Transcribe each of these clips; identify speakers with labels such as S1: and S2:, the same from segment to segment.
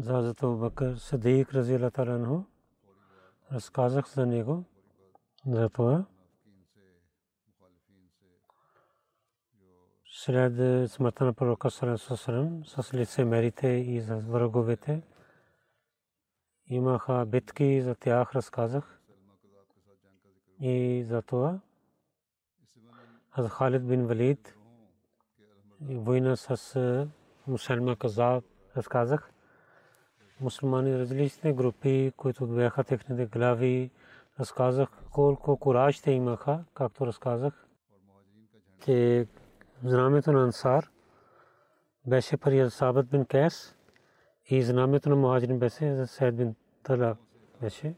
S1: Бакр Сидик рази Аллах Таала анху. Разказах за него за това. След смъртта на пророка Салам с лицемерите и за враговете имаха битки, за тях разказах. И за това аз Халид бин Валид война с Мусалма Казаб разказах мусулмани различни групи, които бяха техните глави, разказах колко кураж те имаха, както разказах, че знамето на Ансар беше при Сабът бин Кес и знамето на Мухаджирин беше за Сейд бин Тала беше.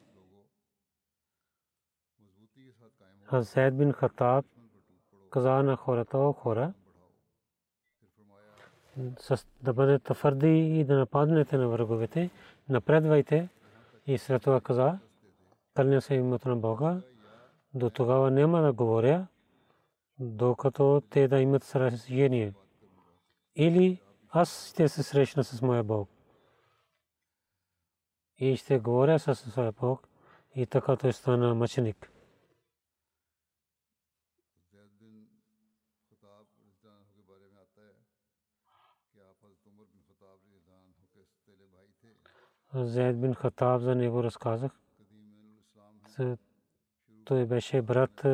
S1: Сейд бин Хатаб каза на хората, о хора, да бъдете твърди и да нападнете на враговете, напредвайте и след това каза, кълня се името на Бога, до тогава няма да говоря, докато те да имат сражение. Или аз ще се срещна с моя Бог. И ще говоря с своя Бог и така той стана мъченик. Зейд бин Хатаб за него разказах. Той беше брат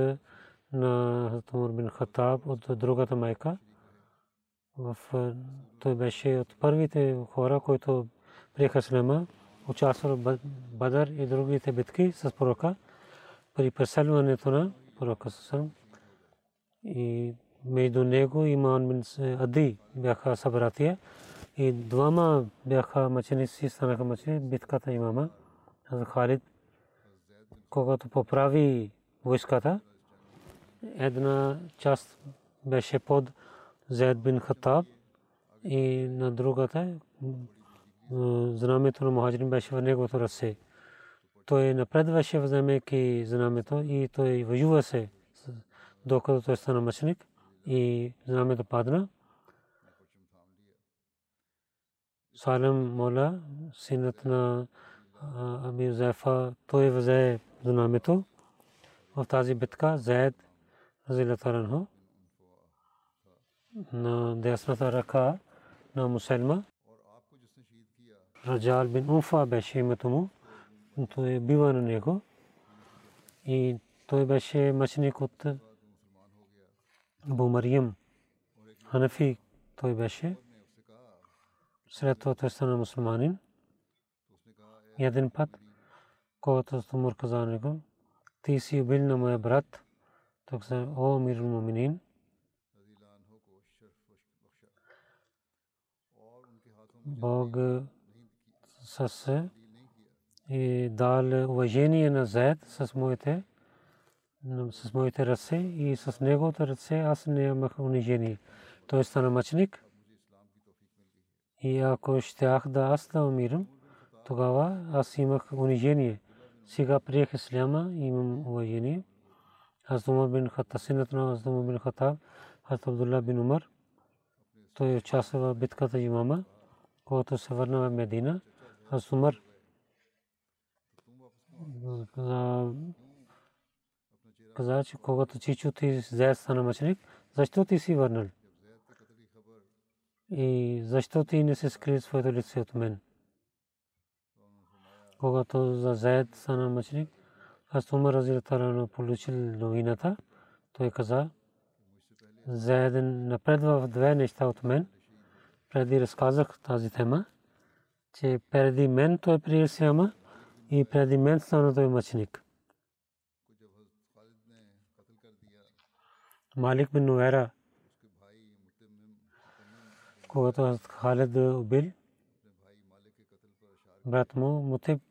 S1: на Умар бин Хатаб от другата майка. Той беше от първите хора, които приеха Слема, участвал в Бадър и другите битки с пророка при преселването на пророка Сасам. И между него и Ман бин Ади бяха събратия. И двама бяха мъченици, станаха мъченици, битката имама. Халид, когато поправи войската, една част беше под Зейд бин Хатаб и на другата знамето на Мухаджирин беше в неговото ръце. Той напредваше вземайки знамето и той воюваше, докато той стана мъченик и знамето падна. Салем Мола, синът на Аби Зайфа, той взе знамето в тази битка, Заед Разилатаранхо, на десната ръка на Мусельма. Раджал бин Уфа беше името му, той бива на него и той беше мъченик от Абу Мариям. Ханафи той беше след това той стана мусулманин. Един път, когато Тумур каза него, ти си убил на моя брат, той каза, о, мир муминин, Бог с и дал уважение на Зайд с моите с моите ръце и с неговото ръце аз не имах унижение. Той стана мъченик. И ако щях да аз да умирам, тогава аз имах унижение. Сега приех исляма имам уважение. Аз Умар бин Хаттаб, синът на Аз Умар бин Хаттаб, Аз Абдулла бин Умар, той участва в битката имама, когато се върна в Медина. Аз Умар каза, че когато чичо ти заед стана мъченик, защо ти си върнал? И защо ти не се скри своето лице от мен? Когато за заед стана мъченик, аз Умар Разилтарано получил новината, той каза, заед напредва в две неща от мен. Преди разказах тази тема, че преди мен той приел сяма и преди мен стана той мъченик. Малик бин Нуера, когато Халид убил, брат му Мутиб,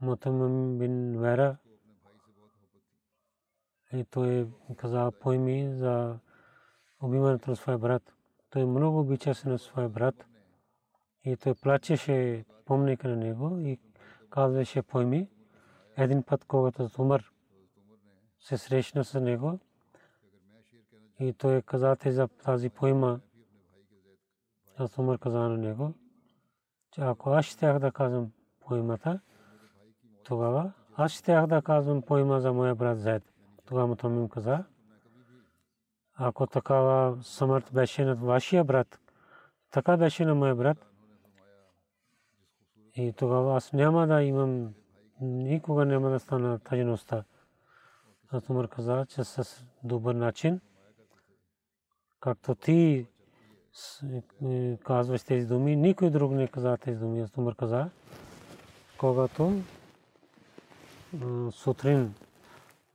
S1: Мутим бин Нуера, и той каза, пойми за убиването на своя брат. Той много обичаше на своя брат и той плачеше помника на него и казваше пойми. Един път, когато умър, се срещна с него и той каза за тази поема. Аз умър каза на него, че ако аз щях да казвам поемата, тогава аз щях да казвам поема за моя брат Зед. Тогава му им каза, ако такава смърт беше на вашия брат, така беше на моя брат, и тогава аз няма да имам, никога няма да стана тъжността. Аз Умар каза, че с добър начин, както ти казваш тези думи, никой друг не каза тези думи. Аз Умар каза, когато сутрин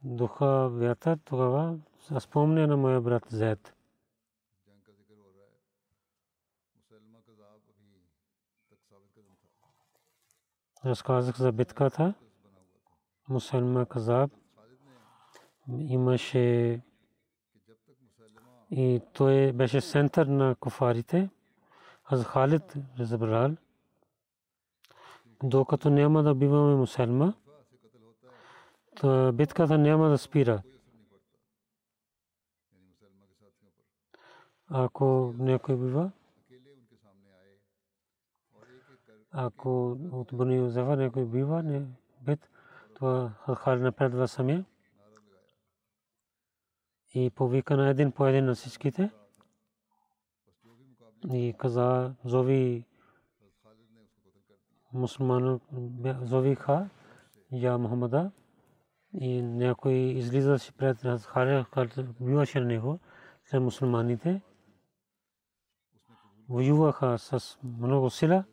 S1: духа вятър, тогава спомня на моя брат Зед. разказах за битката. Мусалма Казаб имаше и той беше център на куфарите. Аз Халид разбрал, докато няма да биваме мусалма, битката няма да спира. Ако някой бива, ако от Бани някой бива, не бит, това Халид напредва самия и повика на един по един на всичките и каза, зови мусулман, зови ха, я Мухаммада и някой излизаше пред Халид, биваше на него, след мусулманите, воюваха с много сила,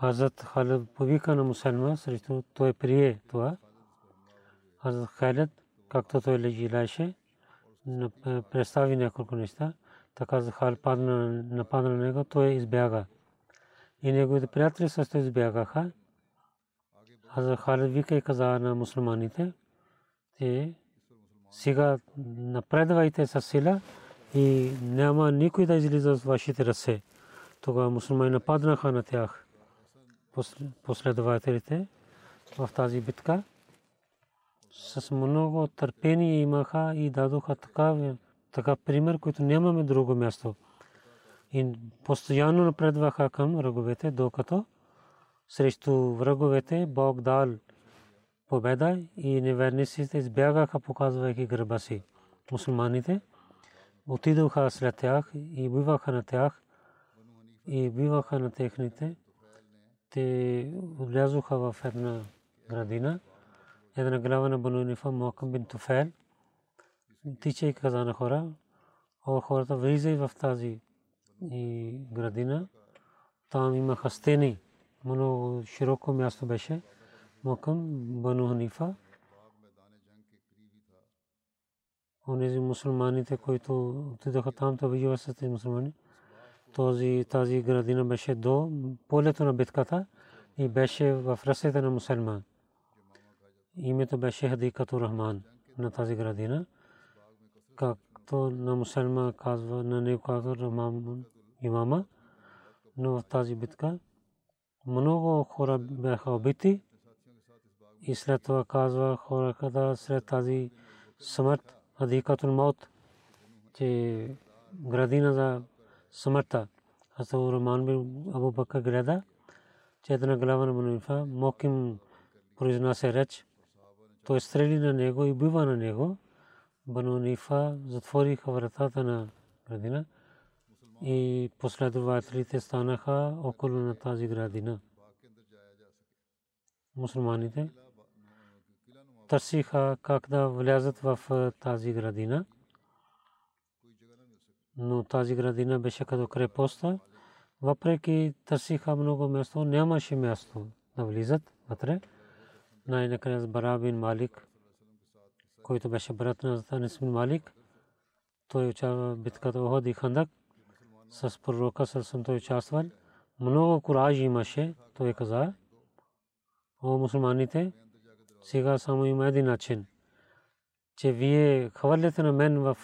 S1: Хазрат Халид повика на мусалма, срещу той прие това. Хазрат Халид, както той лежи представи няколко неща. Така за Халид падна, нападна на него, той избяга. И неговите приятели също избягаха. Хазрат Халид вика и каза на мусулманите, те сега напредвайте с сила и няма никой да излиза от вашите ръце. Тогава мусулмани нападнаха на тях последователите в тази битка с много търпение имаха и дадоха така, така пример, който нямаме друго място. И постоянно напредваха към враговете, докато срещу враговете Бог дал победа и неверниците избягаха, показвайки гърба си. Мусулманите отидоха след тях и биваха на тях и биваха на техните те влязоха в една градина. Една глава на Бану Нифа, Мокъм бин Туфел, тичай каза на хора, о хората влизай в тази градина. Там имаха стени, много широко място беше. Мокъм, Бану Ханифа. Онези мусулманите, които отидоха там, то воюват с тези мусулмани този, тази градина беше до полето на битката и беше в ръцете на мусулман. Името беше Хадикату Рахман. на тази градина. Както на мусульма казва, на него казва имама, но в тази битка много хора бяха убити и след това казва хората след тази смърт, адикатул маут, че градина за смъртта. Аз Роман бил Абу Бакър гледа, че една глава на Манифа, Моким произнася реч, той стрели на него и убива на него. Бану Нифа затвориха вратата на градина и последователите станаха около на тази градина. Мусулманите търсиха как да влязат в тази градина. Но тази градина беше като крепостта. Въпреки търсиха много място, нямаше място да влизат вътре. Най-накрая с Барабин Малик, който беше брат на Танис бин Малик, той участва в битката Оход и Хандак. С пророка съм той участвал. Много кураж имаше, той каза. О, мусулманите, сега само има един начин, че вие хвърляте на мен в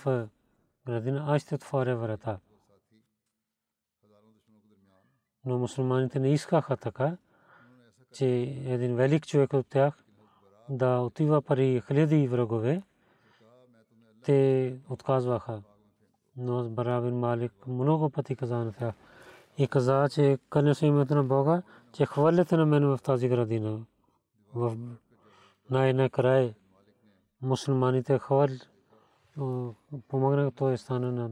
S1: градина, аз ще отворя врата. Но мусулманите не искаха така, че един велик човек от тях да отива пари хиляди врагове, те отказваха. Но Барабин Малик много пъти каза на тях и каза, че къде се името на Бога, че хвърляте на мен в тази градина. В най-накрая мусулманите хвър помогнаха той стана на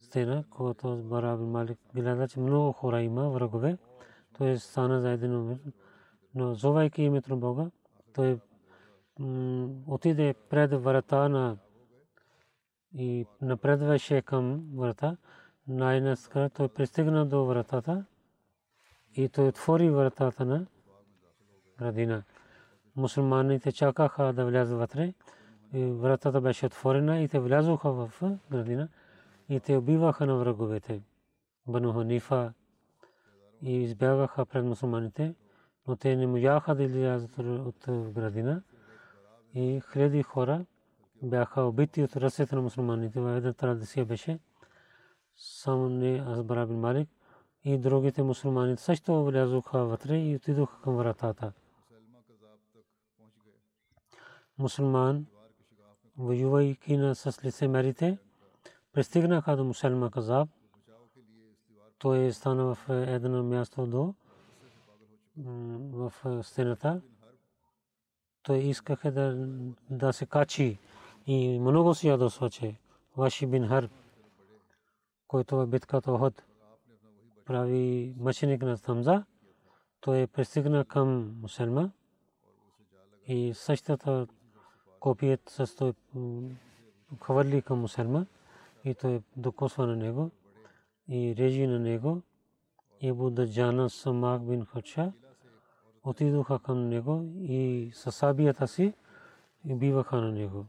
S1: стена, когато Барабин Малик гледа, че много хора има врагове. Той стана за един умир. Но зовайки името на Бога, той отиде пред врата на и напредваше към врата. Най-наскоро той пристигна до вратата и той отвори вратата на градина. Мусулманите чакаха да влязат вътре. Вратата беше отворена и те влязоха в градина и те убиваха на враговете. Бану Ханифа и избягаха пред мусулманите, но те не можаха да излязат от градина и хиляди хора бяха убити от ръцете на мусулманите. В една традиция беше само не Азбара бин Малик и другите мусулмани също влязоха вътре и отидоха към вратата. Мусулман, воювайки с лицемерите, пристигнаха до мусулма Казаб. Той стана в едно място до в стената. Той искаха да, да се качи. И много си ядосва, че Ваши бин Харб, който в битката Охот прави мъченик на Тамза, той пристигна към мусульма и същата копият с той хвърли към мусульма и той докосва на него и режи на него и Буда Джана Самак бин Хача отидоха към него и със сабията си и биваха на него.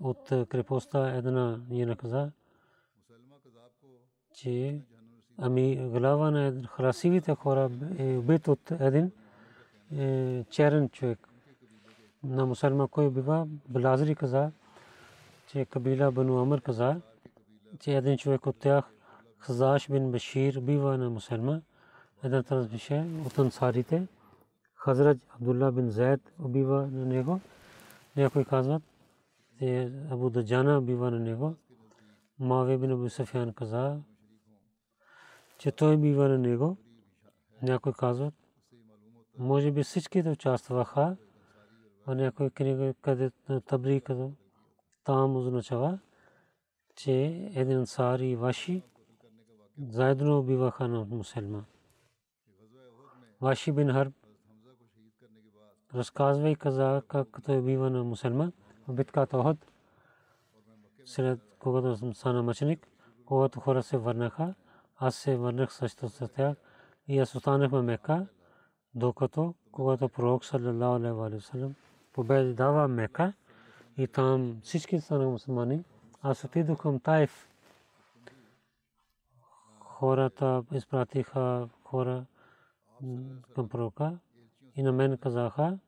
S1: От крепостта една ни наказа, че ами глава на красивите хора е убит от един е, черен човек. На мусульма кой бива, Блазри каза, че кабила Бану Амр каза, че един човек от тях, Хазаш бин Башир, бива на мусульма. Една тараз беше от ансарите. Хазрат Абдулла бин Зайд убива на него. Някои казват, че Абу Даджана убива на него. Маве бин Абу Софиян каза, че той бива на него. Някои казват, може би всички да участваха в някои книги, къде табри, като там означава, че един ансари и ваши заедно убиваха на мусульман. Ваши бин Харб разказва и каза как той бива на мусульман в битката Охот. След когато съм стана мъченик, когато хора се върнаха, аз се върнах също с тях и аз останах в Мека, докато когато пророк саллалаху алейхи ва саллям побеждава Мека и там всички станаха мусулмани. Аз отидох към Тайф. Хората изпратиха хора към пророка и на мен казаха,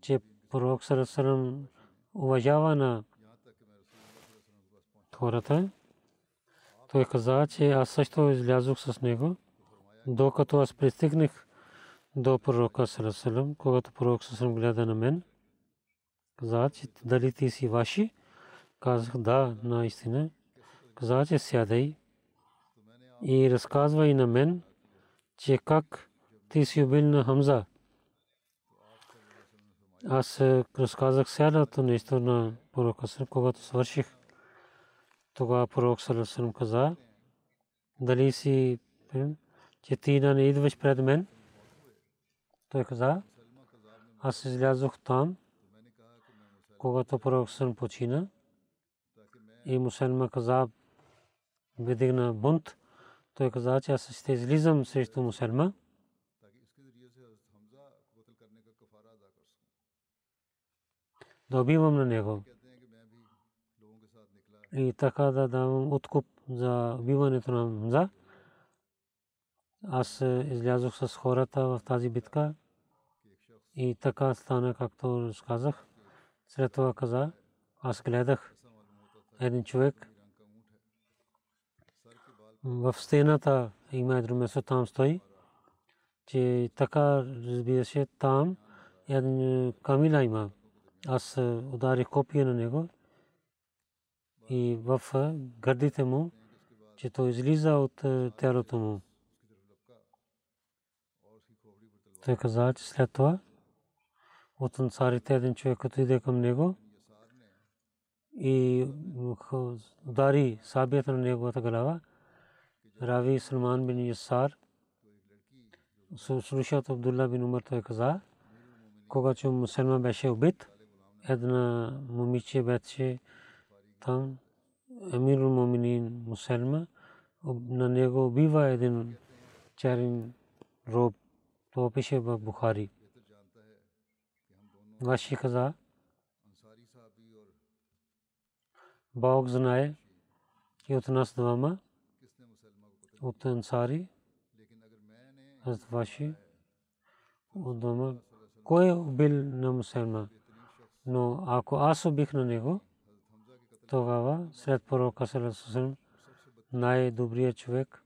S1: че пророк Сарасалам уважава на хората. Той каза, че аз също излязох с него, докато аз пристигнах до пророка Сарасалам, когато пророк Сарасалам гледа на мен. Каза, че дали ти си ваши? Казах, да, наистина. Каза, че сядай и разказвай на мен, че как ти си убил на Хамза. Аз разказах цялото нещо на пророка Сърм, когато свърших. Тогава пророк Сърм каза, дали си, че ти не идваш пред мен. Той каза, аз излязох там, когато пророк Сърм почина. И мусульма каза, видигна бунт. Той каза, че аз ще излизам срещу мусульма. да убивам на него. И така да давам откуп за убиването на Хамза. Аз излязох с хората в тази битка и така стана, както разказах. След това каза, аз гледах един човек в стената има едно место там стои, че така разбира се там един камила има. Аз ударих копия на него и в гърдите му, че той излиза от тялото му. Той каза, че след това от ансарите един човек, който иде към него и удари сабията на неговата глава. Рави Салман бин Ясар слушат Абдулла бин Умар той каза, когато мусулман беше убит, една момиче беше там, Амирул Муминин мусульма, на него убива един черен роб. Това пише в Бухари. Ваши каза, Бог знае, и от нас двама, от ансари, аз ваши, от двама, кой е убил на мусульман? Но ако аз убих на него, тогава след пророка Салесусалам най-добрият човек,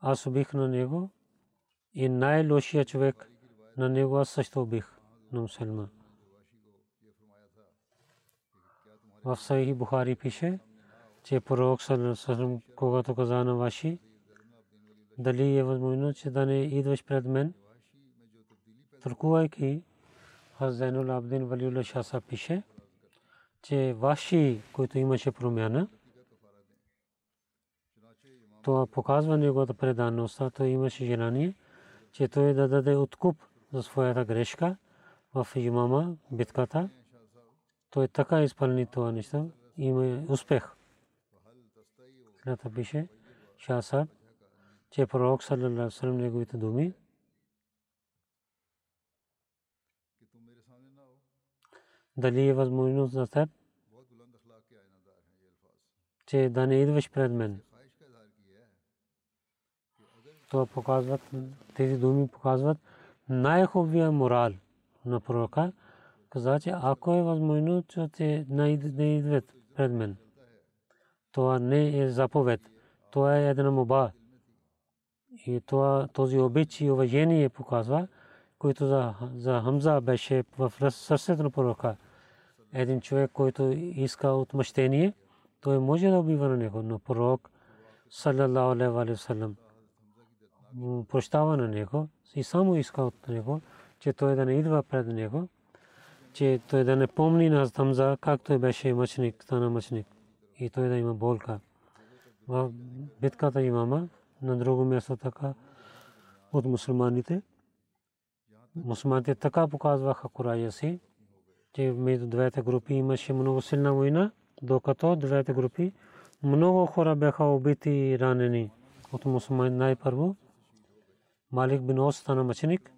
S1: аз убих на него и най-лошият човек на него аз също убих на мусульман. В Сахих Бухари пише, че пророк Салесусалам, когато каза на ваши, дали е възможно, че да не идваш пред мен, тълкувайки Хазенул Абдин Валиула Шаса пише, че ваши, които имаше промяна, това показва неговата преданност. Той имаше желание, че той да даде откуп за своята грешка в имама, битката. Той така изпълни това нещо. Има успех. След пише Шасаб, че пророк саллалаху неговите думи дали е възможно за теб, че да не идваш пред мен. Това показват, тези думи показват най-хубавия морал на пророка. Каза, че ако е възможно, че не идват пред мен. Това не е заповед. Това е една моба. И това, този обич и уважение показва, който за, за Хамза беше в сърцето на пророка един човек, който иска отмъщение, той може да убива на него, но пророк, саллалаху алейхи прощава на него и само иска от него, че той да не идва пред него, че той да не помни на Хамза, как той беше мъчник, стана мъчник и той да има болка. В битката имама, на друго място така, от мусулманите, мусулманите така показваха куража си, че между двете групи имаше много силна война, докато двете групи много хора бяха убити и ранени от мусулмани най-първо. Малик бин Ос стана мъченик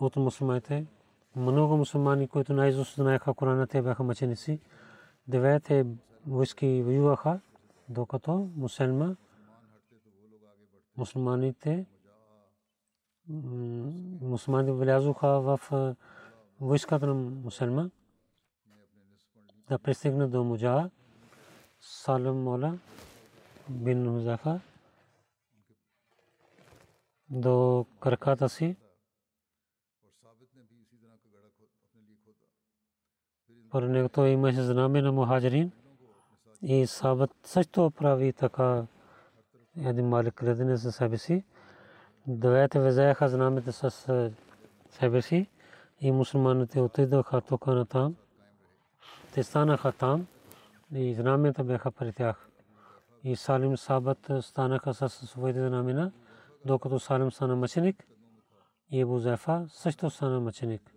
S1: от мусулманите. Много мусулмани, които най-изуст знаеха Корана, те бяха мъченици. Девете войски воюваха, докато мусулма, мусулманите мусулманите влязоха в войската на мусулман да пристигнат до Муджа, Салам Мола бин Музафа до краката си. Първо него той имаше знаме на мухаджирин и сабът също прави така един малък градина за себе си. Двете взеха знамето с себе си и мусулманите отидоха тук на там. Те станаха там и знамета бяха при тях. И Салим Сабът станаха с своите знамена, докато Салим стана мъченик и Ебу Зефа също стана мъченик.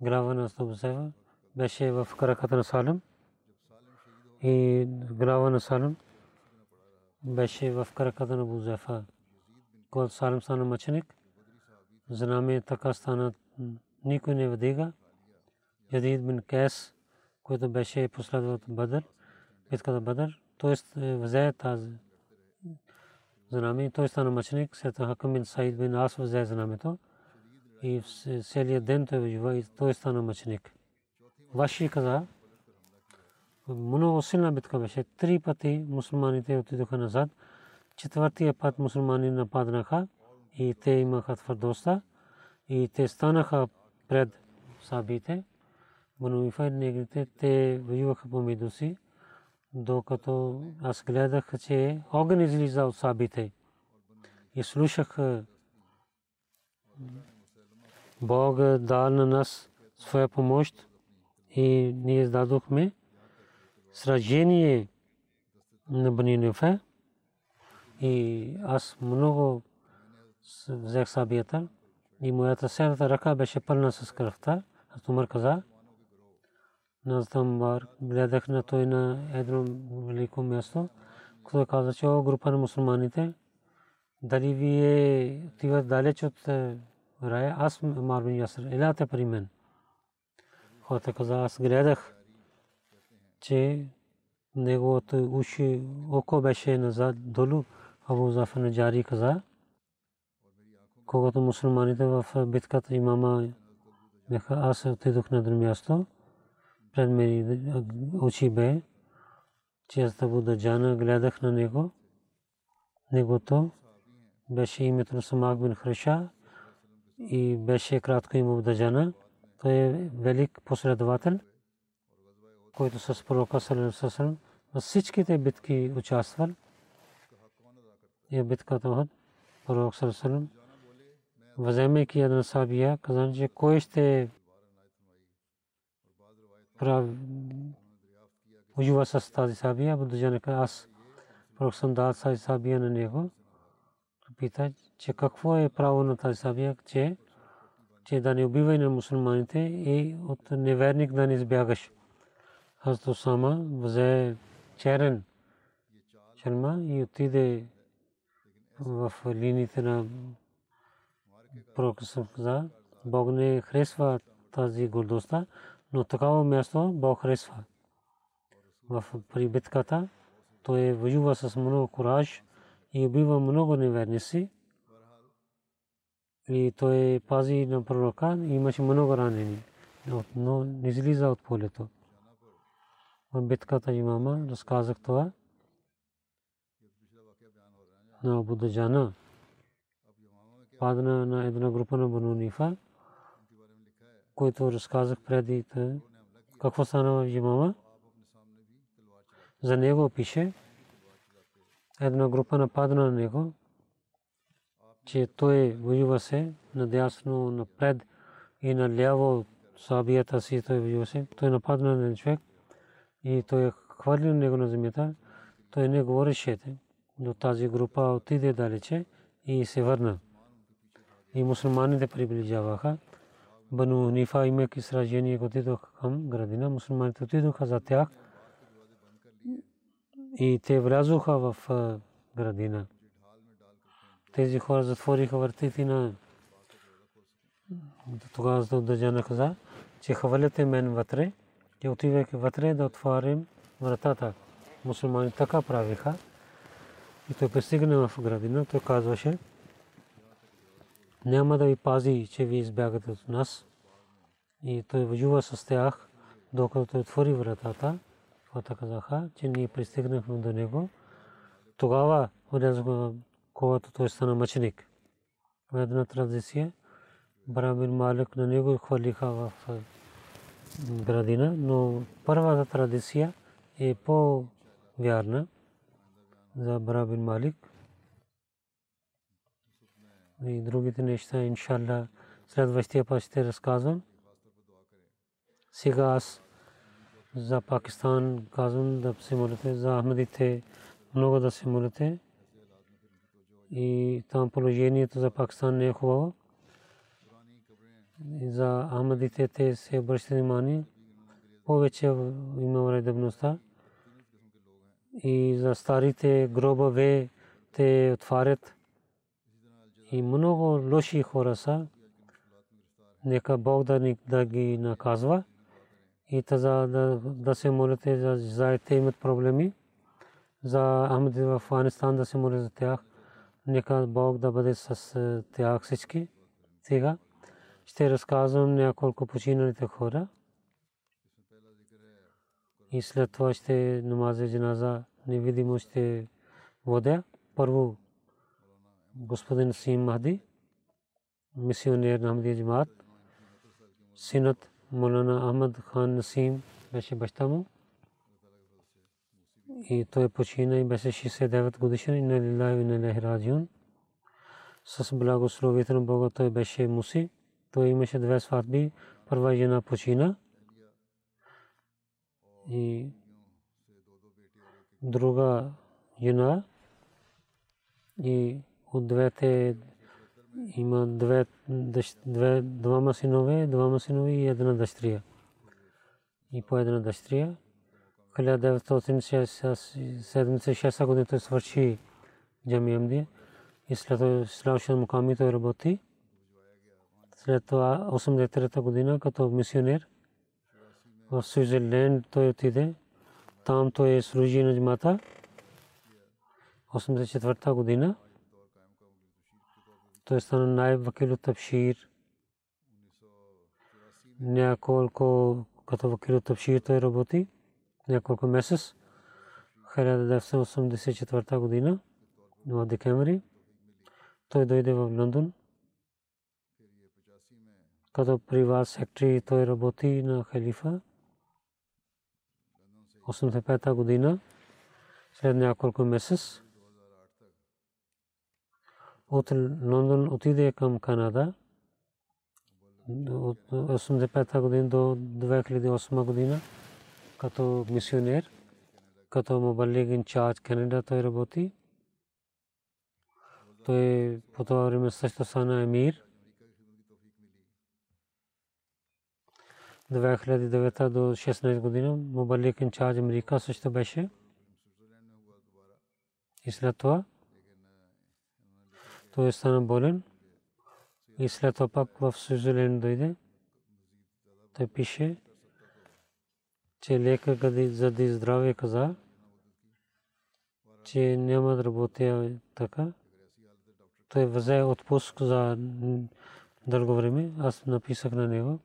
S1: Глава на Зефа беше в краката на Салим и глава на Салим беше в краката на Бузефа. Когато Салим стана мъченик, знаме така стана, никой не вдига. Ядид бин Кес, който беше последвал Бадър, битката Бадър, той взе тази знаме, той стана мъченик, след това Хакам бин Саид бин Ас взе знамето и целият ден той воюва и той стана мъченик. Ваши каза, много силна битка беше. Три пъти мусулманите отидоха назад. Четвъртия път мусулмани нападнаха и те имаха твърдостта и те станаха пред сабите. Бануифай негрите, те воюваха помежду си, докато аз гледах, че огън излиза от сабите и слушах Бог дал на нас своя помощ и ние издадохме сражение на Банинефе и аз много взех сабията и моята седната ръка беше пълна с кръвта. Аз Умар каза, аз там гледах на той на едно велико място, който каза, че група на мусулманите, дали вие отиват далеч от рая, аз Марбин Яср, еляте при мен. Хората каза, аз гледах че неговото уши око беше назад долу. Абу Зафар Наджари каза, когато мусулманите в битката имама бяха, аз отидох на друго място, пред мен очи бе, че аз Абу Даджана гледах на него. Негото беше името на Самак бин Хриша и беше кратко име Абу Даджана. Той е велик последовател който с пророка Салам във всичките битки участвал. И битката Охад, пророк Салам, вземайки една сабия, казан, че кой ще прави воюва с тази сабия, Абу Дуджан аз пророк съм дал тази сабия на него. Пита, че какво е право на тази сабия, че, че да не убивай на мусулманите и от неверник да не избягаш. Хазрат Усама взе черен чалма и отиде в линиите на пророкът каза, Бог не харесва тази гордостта, но такава място Бог харесва. В при битката той воюва с много кураж и убива много неверници. И той пази на пророка и имаше много ранени, но не излиза от полето в битката имама разказах това на Абу Даджана падна на една група на Бану Който разказах преди какво стана в имама. За него пише една група нападна на него, че той воюва се надясно напред и наляво сабията си той воюва се. Той нападна на човек и той хвърли него на земята. Той не говореше до тази група отиде далече и се върна. И мусулманите приближаваха. Бану Нифа имайки сражение, отидоха към градина. Мусулманите отидоха за тях и те влязоха в градина. Тези хора затвориха вратите на тогава за да каза, че хвърляте мен вътре че отивайки вътре да отворим вратата. Мусулмани така правиха. И той пристигна в градина, той казваше, няма да ви пази, че ви избягате от нас. И той воюва с тях, докато отвори вратата. Хората казаха, че ние пристигнахме до него. Тогава влязоха, когато той стана мъченик. В една традиция, Барабин Малик на него хвалиха в градина, но първата традиция е по-вярна за Барабин Малик. И другите неща, иншалла, следващия път ще разказвам. Сега аз за Пакистан казвам да се молите, за Ахмедите много да се молите. И там положението за Пакистан не е хубаво. За Ахмедите те се обръщат внимание. Повече има вредебността. И за старите гробове те отварят. И много лоши хора са. Нека Бог да ги наказва и таза да, да се молите за заедите имат проблеми. За Ахмеди в Афганистан да се моли за тях. Нека Бог да бъде с тях всички. Сега ще разказвам няколко починалите хора. И след това ще намази джиназа невидимо ще водя. Първо господин Сим Махди, мисионер на Ахмедия Джимаат, синът Молана Ахмад хан Насим беше баща му. И той почина и беше 69 годишен и на лилаhi и на раджун. С благословието на Бога той беше муси. Той имаше две сватби. Първа жена почина. И друга жена. И от двете има две, две, двама синове, двама синови и една дъщеря. И по една дъщеря. 1976 година той свърши Джами Амдия и след това следващия муками той работи. След това 83 година като мисионер в Свизерленд той отиде. Там той служи на джамата. 84 година той стана най-вакил от Табшир. Няколко като вакил от Табшир той работи. Няколко месец. 1984 година в декември той дойде в Лондон. Като приват сектори той работи на халифа. 85 година след няколко месец от Лондон отиде към Канада от 85 година до 2008 година като мисионер, като мобалик инчарж Канада той работи. Той по това време също стана емир. 2009 до 16 година мобалик инчарж Америка също беше. И след това той стана болен и след това пак в Свизерленд дойде. Той пише, че лекар къде заради здраве каза, че няма да работя така. Той взе отпуск за дълго време. Аз написах на него.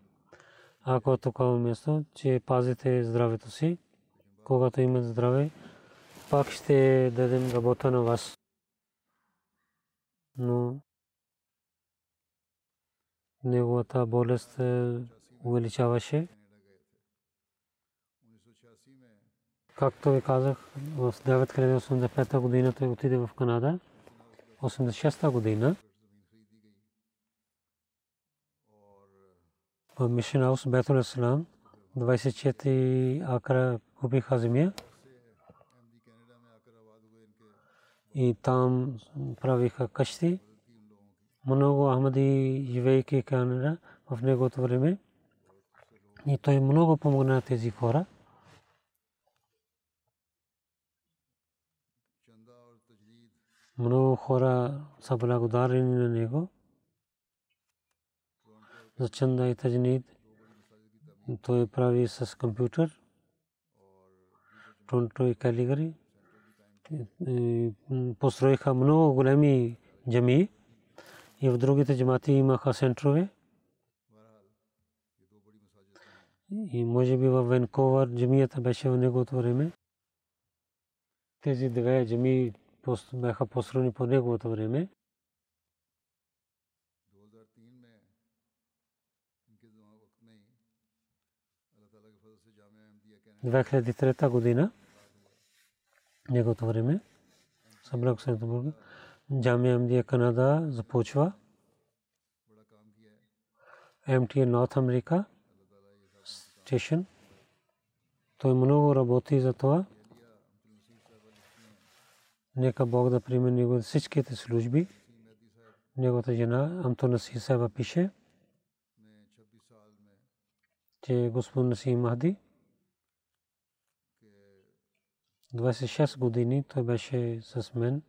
S1: Ако е такова място, че пазите здравето си, когато имат здраве, пак ще дадем работа на вас но неговата болест увеличаваше. Както ви казах, в 1985 година той отиде в Канада. 86 година в Мишен Хаус Бетул Ислам 24 акра купиха земя. И там правиха къщи. Много Ахмади живейки Канада в неговото време. И той много помогна на тези хора. Много хора са благодарени на него. За чанда и таджнид. Той прави с компютър. Тонто и калигари построиха много големи джами И в другите джамати имаха центрове. И може би в Венковър джамията беше в неговото време. Тези две джами бяха построени по неговото време. 2003 година неговото време. Събрак Сентбург Джамия Амдия Канада започва. MTA North America Station той много работи за това. Нека Бог да приеме него всичките служби. Неговата жена Амтона Сисаба пише че господин Насим Махди 26 години той беше с мен.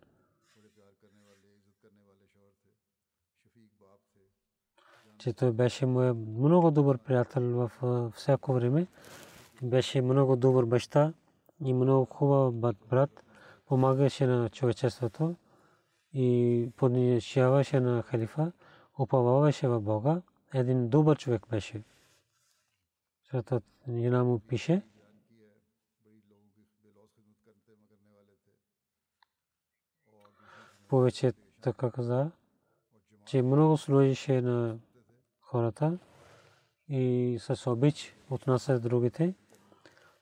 S1: Че той беше мой много добър приятел в всяко време. Беше много добър баща и много хубав брат. Помагаше на човечеството и поднищяваше на халифа, уповаваше в Бога. Един добър човек беше. Защото жена му пише, повече така каза, че много служише на хората и с обич отнася другите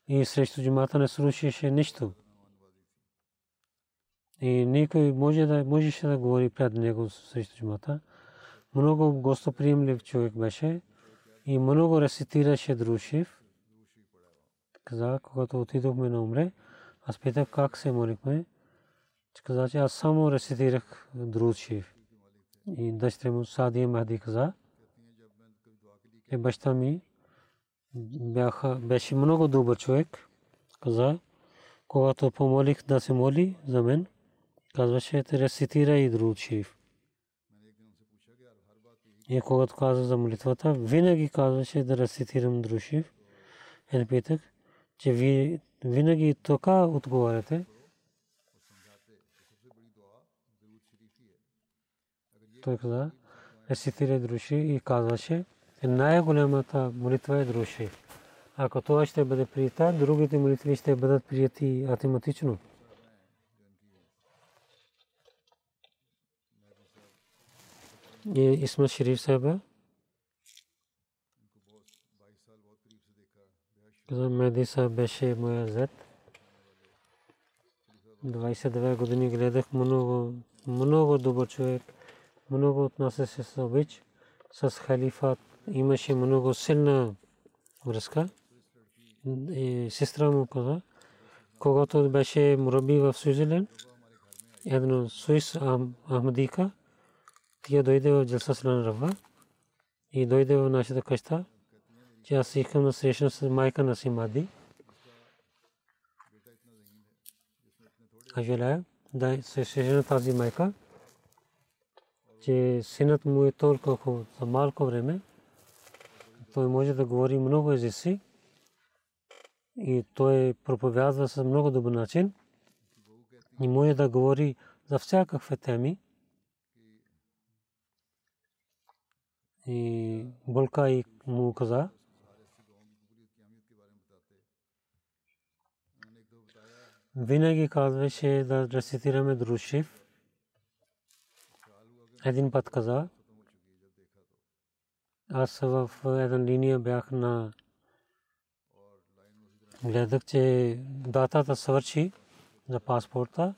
S1: и срещу джумата не слушаше нищо. И никой може да, можеше да говори пред него срещу джумата. Много гостоприемлив човек беше и много рецитираше Друшев. Каза, когато отидохме на умре, аз питах как се молихме каза, че аз само рецитирах друг шиф. И дъщеря му Садия Махди каза, че баща ми бяха, беше много добър човек. Каза, когато помолих да се моли за мен, казваше, те рецитира и друг шиф. И когато каза за молитвата, винаги казваше да рецитирам друг шиф. Е, питах, че ви винаги така отговаряте. Той каза, рецитира друши и казваше, най-голямата молитва е друши. Ако това ще бъде прията, другите молитви ще бъдат прияти автоматично. И Исма Шериф Саба каза, Меди Саб беше моя зет. 22 години гледах много, много добър човек много отнасяше с обич с халифат. Имаше много силна връзка. Сестра му каза, когато беше мураби в Суизилен, едно Суис Ахмадика, тя дойде в Джалса Салан Рава и дойде в нашата къща, че аз искам да срещна с майка на си Мади. А желая да се срещна тази майка че синът му е толкова за малко време, той може да говори много езици и той проповядва с много добър начин и може да говори за всякакви теми. И Болка и му каза, винаги казваше да рецитираме Друшев един път каза, аз в една линия бях на гледах, че датата свърши за паспорта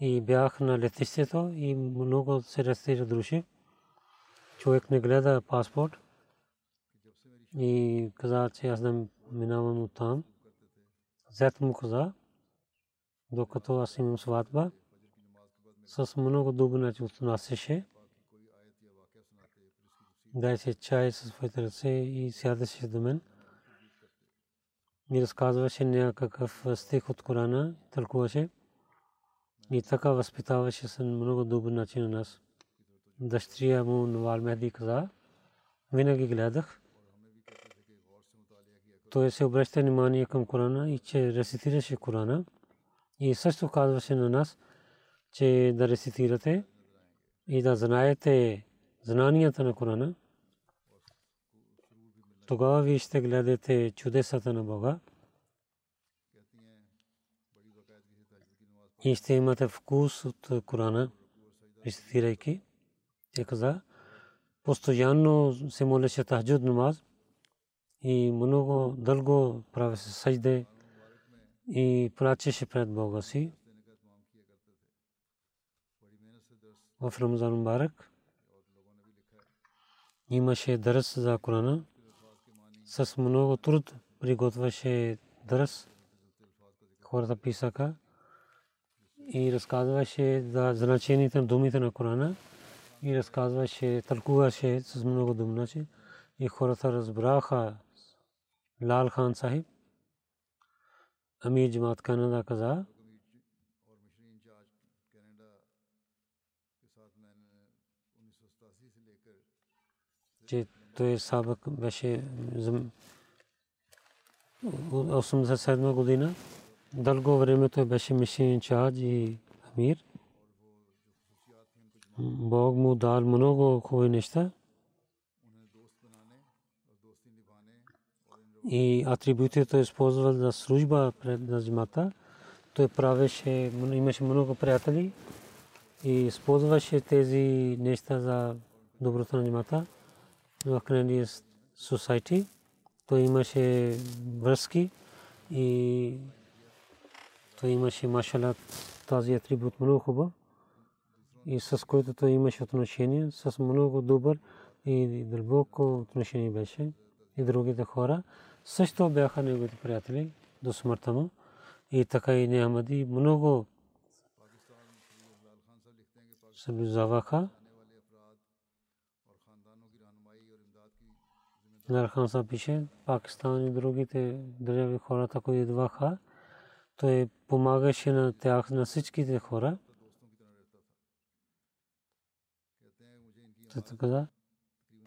S1: и бях на летището и много се растира души. Човек не гледа паспорт и каза, че аз да минавам от там. Зет му каза, докато аз имам сватба, с много добър начин отнасяше дайте чай със своите ръце и сядаше до мен. И разказваше някакъв стих от Корана, тълкуваше. И така възпитаваше се много добър начин на нас. Дъщеря му Навал Мехди каза, винаги гледах. Той се обръща внимание към Корана и че рецитираше Корана. И също казваше на нас, че да рецитирате и да знаете знанията на Корана, тогава вие ще гледате чудесата на Бога и ще имате вкус от Корана, рецитирайки. Тя каза, постоянно се молеше тахджуд намаз и много дълго правеше сажде и плачеше пред Бога си. В Рамзан Мубарак имаше дърс за Корана. С много труд приготвяше дърс. Хората писаха и разказваше за значението на думите на Корана и разказваше, тълкуваше с много думначе и хората разбраха Лал Хан Сахиб. Амир Джамат Канада каза, че той сабък беше 87 година. Дълго време той беше мишен чарж и амир. Бог му дал много хубави неща. и атрибутите той използвал за служба пред назимата. Той правеше, имаше много приятели и използваше тези неща за доброто на нимата в Canadian Society. Той имаше връзки и той имаше машала тази атрибут много хубав и с който той имаше отношение, с много добър и дълбоко отношение беше и другите хора също бяха неговите приятели до смъртта му. И така и Неамади много съблюдаваха. Нархан са пише, Пакистан и другите държави хората, които идваха, той помагаше на тях, на всичките хора.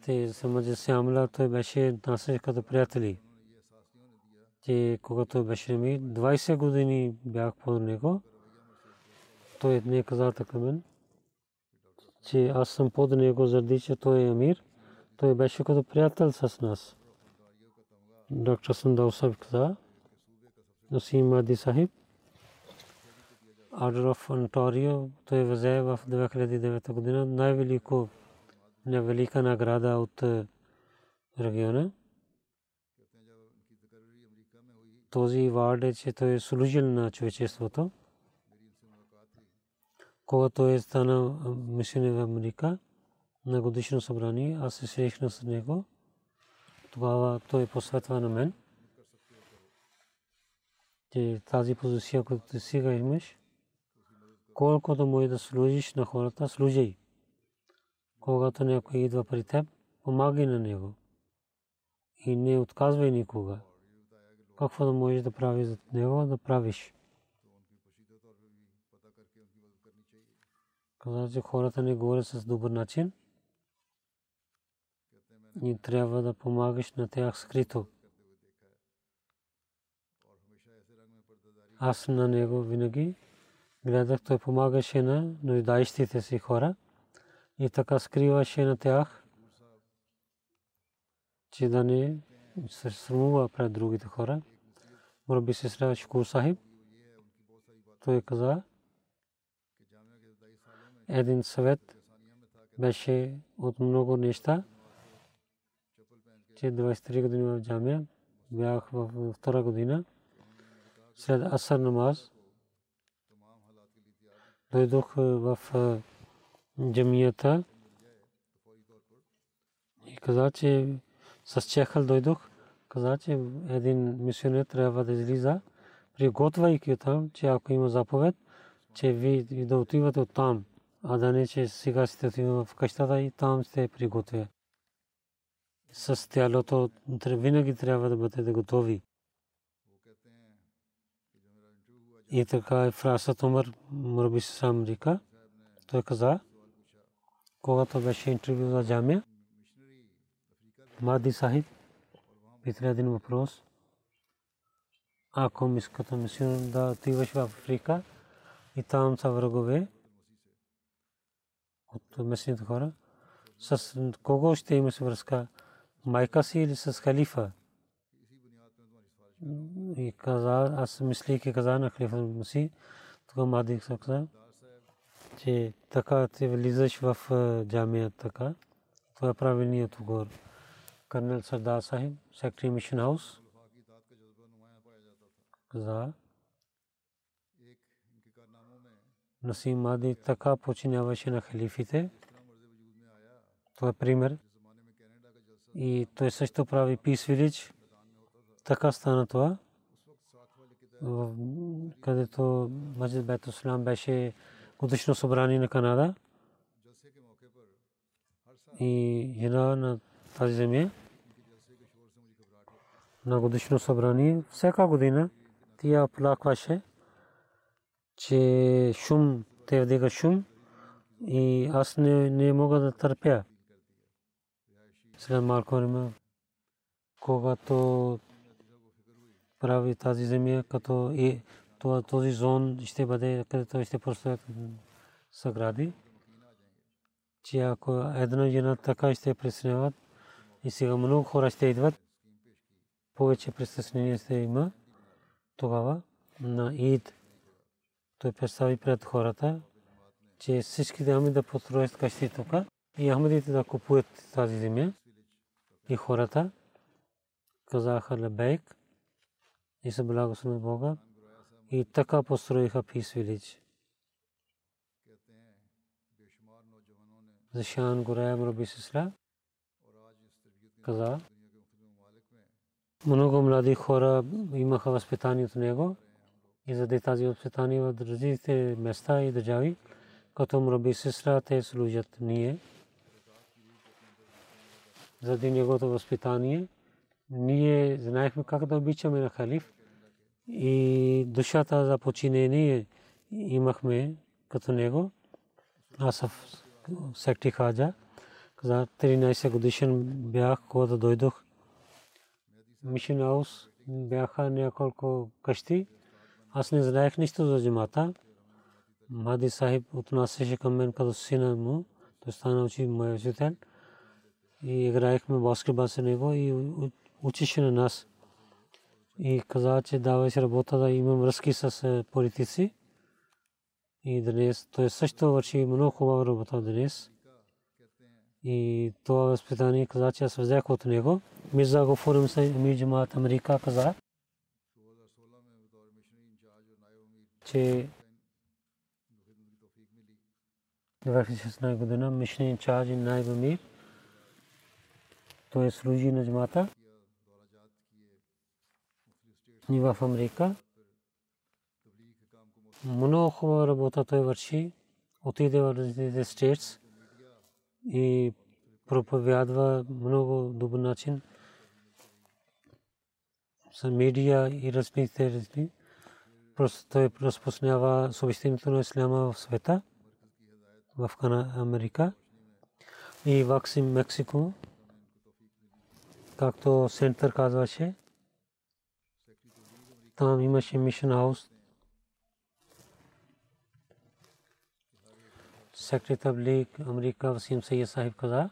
S1: Те се мъже Сямла, той беше насъж като приятели че когато беше ми 20 години бях под него, той не каза така мен, че аз съм под него заради, че той е амир. Той беше като приятел с нас. Доктор Сандал Саб каза, Насим Мади Сахиб, Order of Ontario, той взе в 2009 година най-велико, най-велика награда от региона. този вард е, че той е служил на човечеството. Когато е стана мисионер в Америка на годишно събрание, аз се срещна с него. Тогава той посветва на мен, че тази позиция, която ти сега имаш, колкото може да служиш на хората, служи. Когато някой идва при теб, помагай на него. И не отказвай никога какво да можеш да правиш за него, да правиш. Каза, че хората не говорят с добър начин и трябва да помагаш на тях скрито. Аз на него винаги гледах, той помагаше на нуждаещите си хора и така скриваше на тях, че да не се срамува пред другите хора. Мораби се среща Шукур Сахиб. Той каза, един съвет беше от много неща, че 23 години в джамия, бях в втора година, след асар намаз, дойдох в джамията. И каза, че с чехъл дойдох, каза, че един мисионер трябва да излиза, приготвяйки там, че ако има заповед, че ви да отивате от там, а да не, че сега сте отива в къщата и там сте приготвя. С тялото винаги трябва да бъдете готови. И така е фрасът Умар Мурби сам рика. Той каза, когато беше интервю за джамия, Мади Сахиб, пита един въпрос. Ако миската мисион да отиваш в Африка и там са врагове от местните хора, с кого ще имаш връзка? Майка си или с халифа? И каза, аз мислейки каза на халифа Муси, тогава Мади каза, че така ти влизаш в джамия така. Това е правилният отговор. Карнел Сардар Сахиб, секретари Мишен Хаус, каза, Насим Мади така починяваше на халифите. Това е пример. И той също прави Peace Village. Така стана това. Където Маджид Бето Слам беше годишно събрание на Канада. И една на тази земя на годишно събрание всяка година тя плакваше че шум, те вдига шум и аз не, не мога да търпя. След малко време, когато прави тази земя, като и този зон ще бъде, където ще поставят съгради, че ако една жена така ще пресняват и сега много хора ще идват, повече притеснение ще има тогава на Ид той представи пред хората, че всички дами да построят къщи тук и Ахмедите да купуват тази земя. И хората казаха Лебейк и се благословят Бога и така построиха Пис Вилидж. Зашан Гураем Раби Сисра каза, много млади хора имаха възпитание от него и заради тази възпитание в различните места и държави, като мраби сестра, те служат ние. Заради неговото възпитание, ние знаехме как да обичаме на халиф и душата за починение имахме като него. В секти хаджа, за 13 годишен бях, когато дойдох. Мишен Хаус бяха няколко къщи. Аз не знаех нищо за джамата. Мади Сахиб отнасяше към мен като сина му. Той стана учи моя учител. И играехме баскетбол с него и учише на нас. И каза, че даваше работа да имам връзки с политици. И днес той също върши много хубава работа днес. И това възпитание каза, че аз взех от него. Мирза Гофурим се Амир Джамаат Америка каза, че 2016 година мишен инчарж и найб амир той служи на джамата и в Америка. Много хубава работа той върши. Отиде в различните стейтс и проповядва много добър начин. С медия и различните различни той разпространява съобщението на исляма в света, в Америка. И в Мексико, както Сентър казваше. Там имаше мишен хаус. Секретар Лиг Америка Васим Сайя Сахиб каза.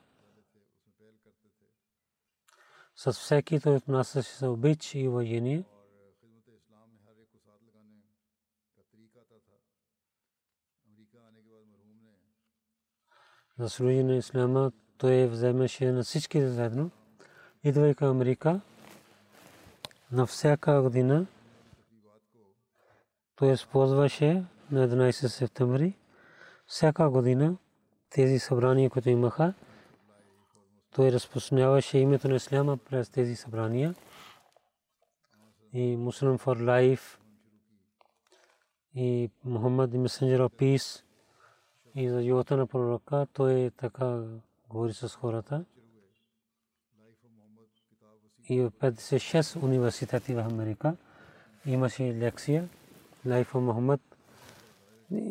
S1: С всеки той отнасяше се обич и уважение. заслуги на ислама, той вземаше на всички заедно. Идвайка Америка, на всяка година той използваше на 11 септември. Всяка година тези събрания, които имаха, той разпространяваше името на Исляма през тези събрания. И Muslim for Life и Muhammad Messenger of Peace и за живота на пророка, той така говори с хората. И в 56 университети в Америка имаше лекция. Лайфа Мухаммад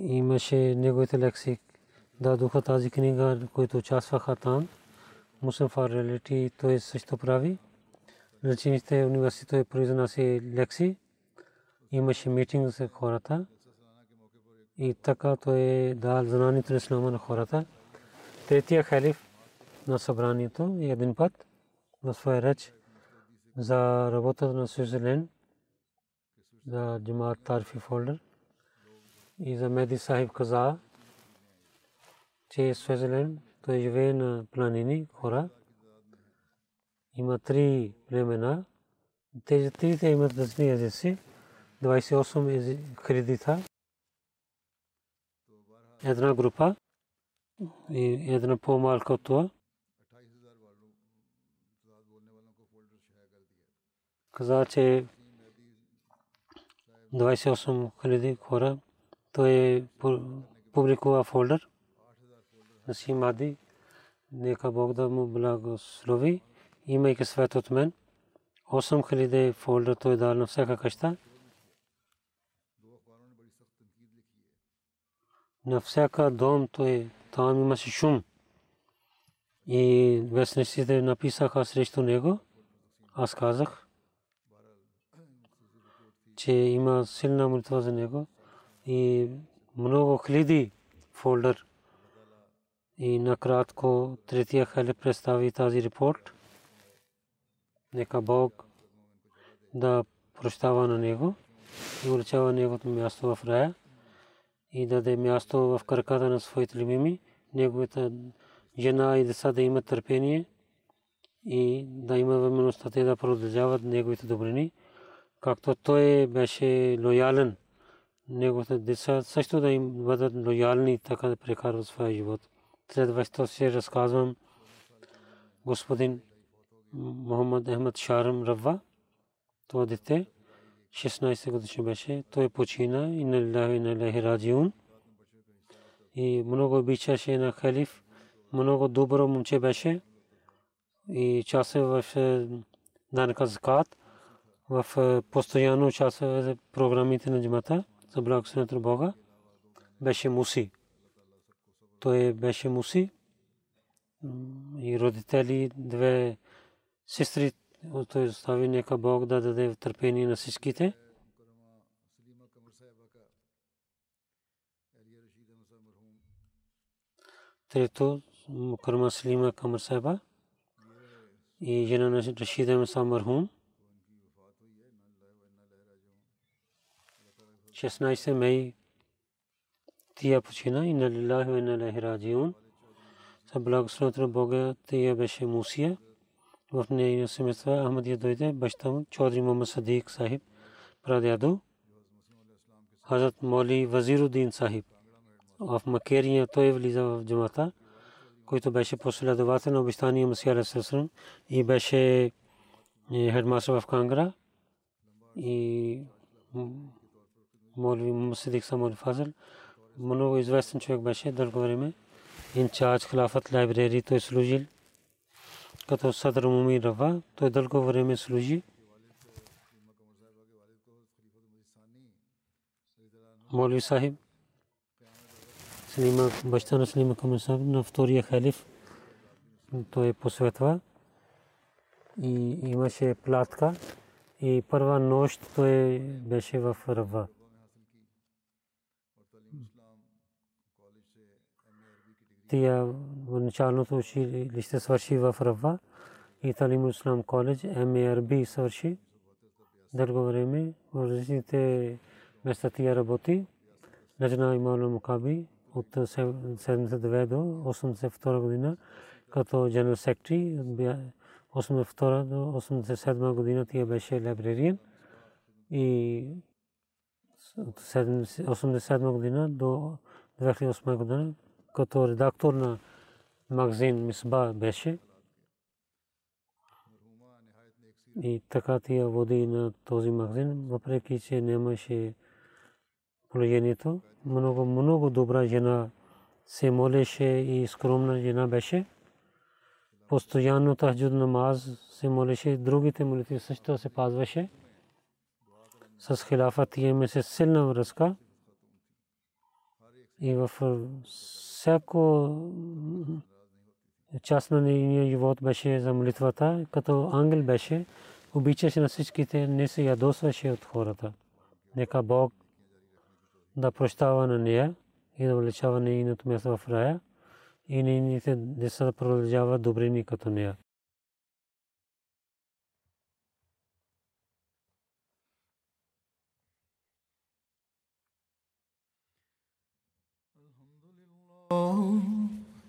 S1: имаше неговите лекции. Дадоха тази книга, които участваха там. Muslim for Reality, той също прави. Различните университети произнася лекции. Имаше митинг с хората и така той е дал знанието на ислама на хората. Третия халиф на събранието един път в своя реч за работата на Свизерленд за Джамаат Тарфи Фолдер и за Меди Сахиб каза, че Свизерленд той живее на планини хора. Има три племена. Тези трите имат различни езици. 28 кредита. Една група и една по-малка от това. Каза, че 28 хиляди хора той е публикува фолдър на си Мади. Нека Бог да му благослови, имайки свет от мен. 8 хиляди фолдър той дал на всяка къща. На всяка дом той там имаше шум. И вестниците написаха срещу него. Аз казах, че има силна молитва за него и много хиляди фолдър. И накратко третия халиф представи тази репорт. Нека Бог да прощава на него и уличава неговото място в рая и да даде място в краката на своите любими, неговата жена и деца да имат търпение и да има възможността те да продължават неговите добрини както той беше лоялен, неговите деца също да им бъдат лоялни, така да прекарват своя живот. Следващо се разказвам. Господин Мохаммад Ахмад Шарам Равва, това дете, 16 годишно беше, той почина и на Лилахи и на Лахи Раджиун. И много обичаше на халиф, много добро момче беше. И част в данъка закат в е, постоянно участва в програмите на джамата за благословението на Бога. Беше муси. Той беше муси и родители, две сестри, той остави нека Бог да даде търпение на всичките. Трето, Мукарма Слима Сайба и жена на Рашида Мархум. 16 май тия почина и на лилахи и на лахи раджиун. За благословението на Бога тия беше Мусия. В нейния семейство Ахмадия дойде баща му Чодри Мама Садик Сахиб, прадядо. Хазрат Моли Вазирудин Сахиб. В Макерия той влиза в джамата, който беше последовател на обещания Масия Расасрам и беше хедмастър в Кангра и Молви Мусидик Самуд Фазл. Много известен човек беше дълго време. Инчарж Хилафат лайбрери той служил. Като Садър Муми Рава, той дълго време служи. Молви Сахиб, Слима, баща на Слима Камасаб, на втория халиф, той посветва и имаше платка и първа нощ той беше в Рава. Тия началното училище свърши в Рава и Талим Ислам коледж, МАРБ свърши. Дълго време в различните места тия работи. Наджна Имаула Мукаби от 72 до 82 година като дженерал сектори. 82 до 87 година тия беше лабрериен и от 87 година до 2008 година като редактор на магазин Мисба беше. И така тия води на този магазин, въпреки че нямаше положението. Много, много добра жена се молеше и скромна жена беше. Постоянно тахджуд намаз се молеше, другите молитви също се пазваше. С хилафът имаме се силна връзка. И в всяко част на нейния живот беше за молитвата, като ангел беше, обичаше на всичките, не се ядосваше от хората. Нека Бог да прощава на нея и да увеличава нейното място в рая и нейните деца да продължават добрини като нея.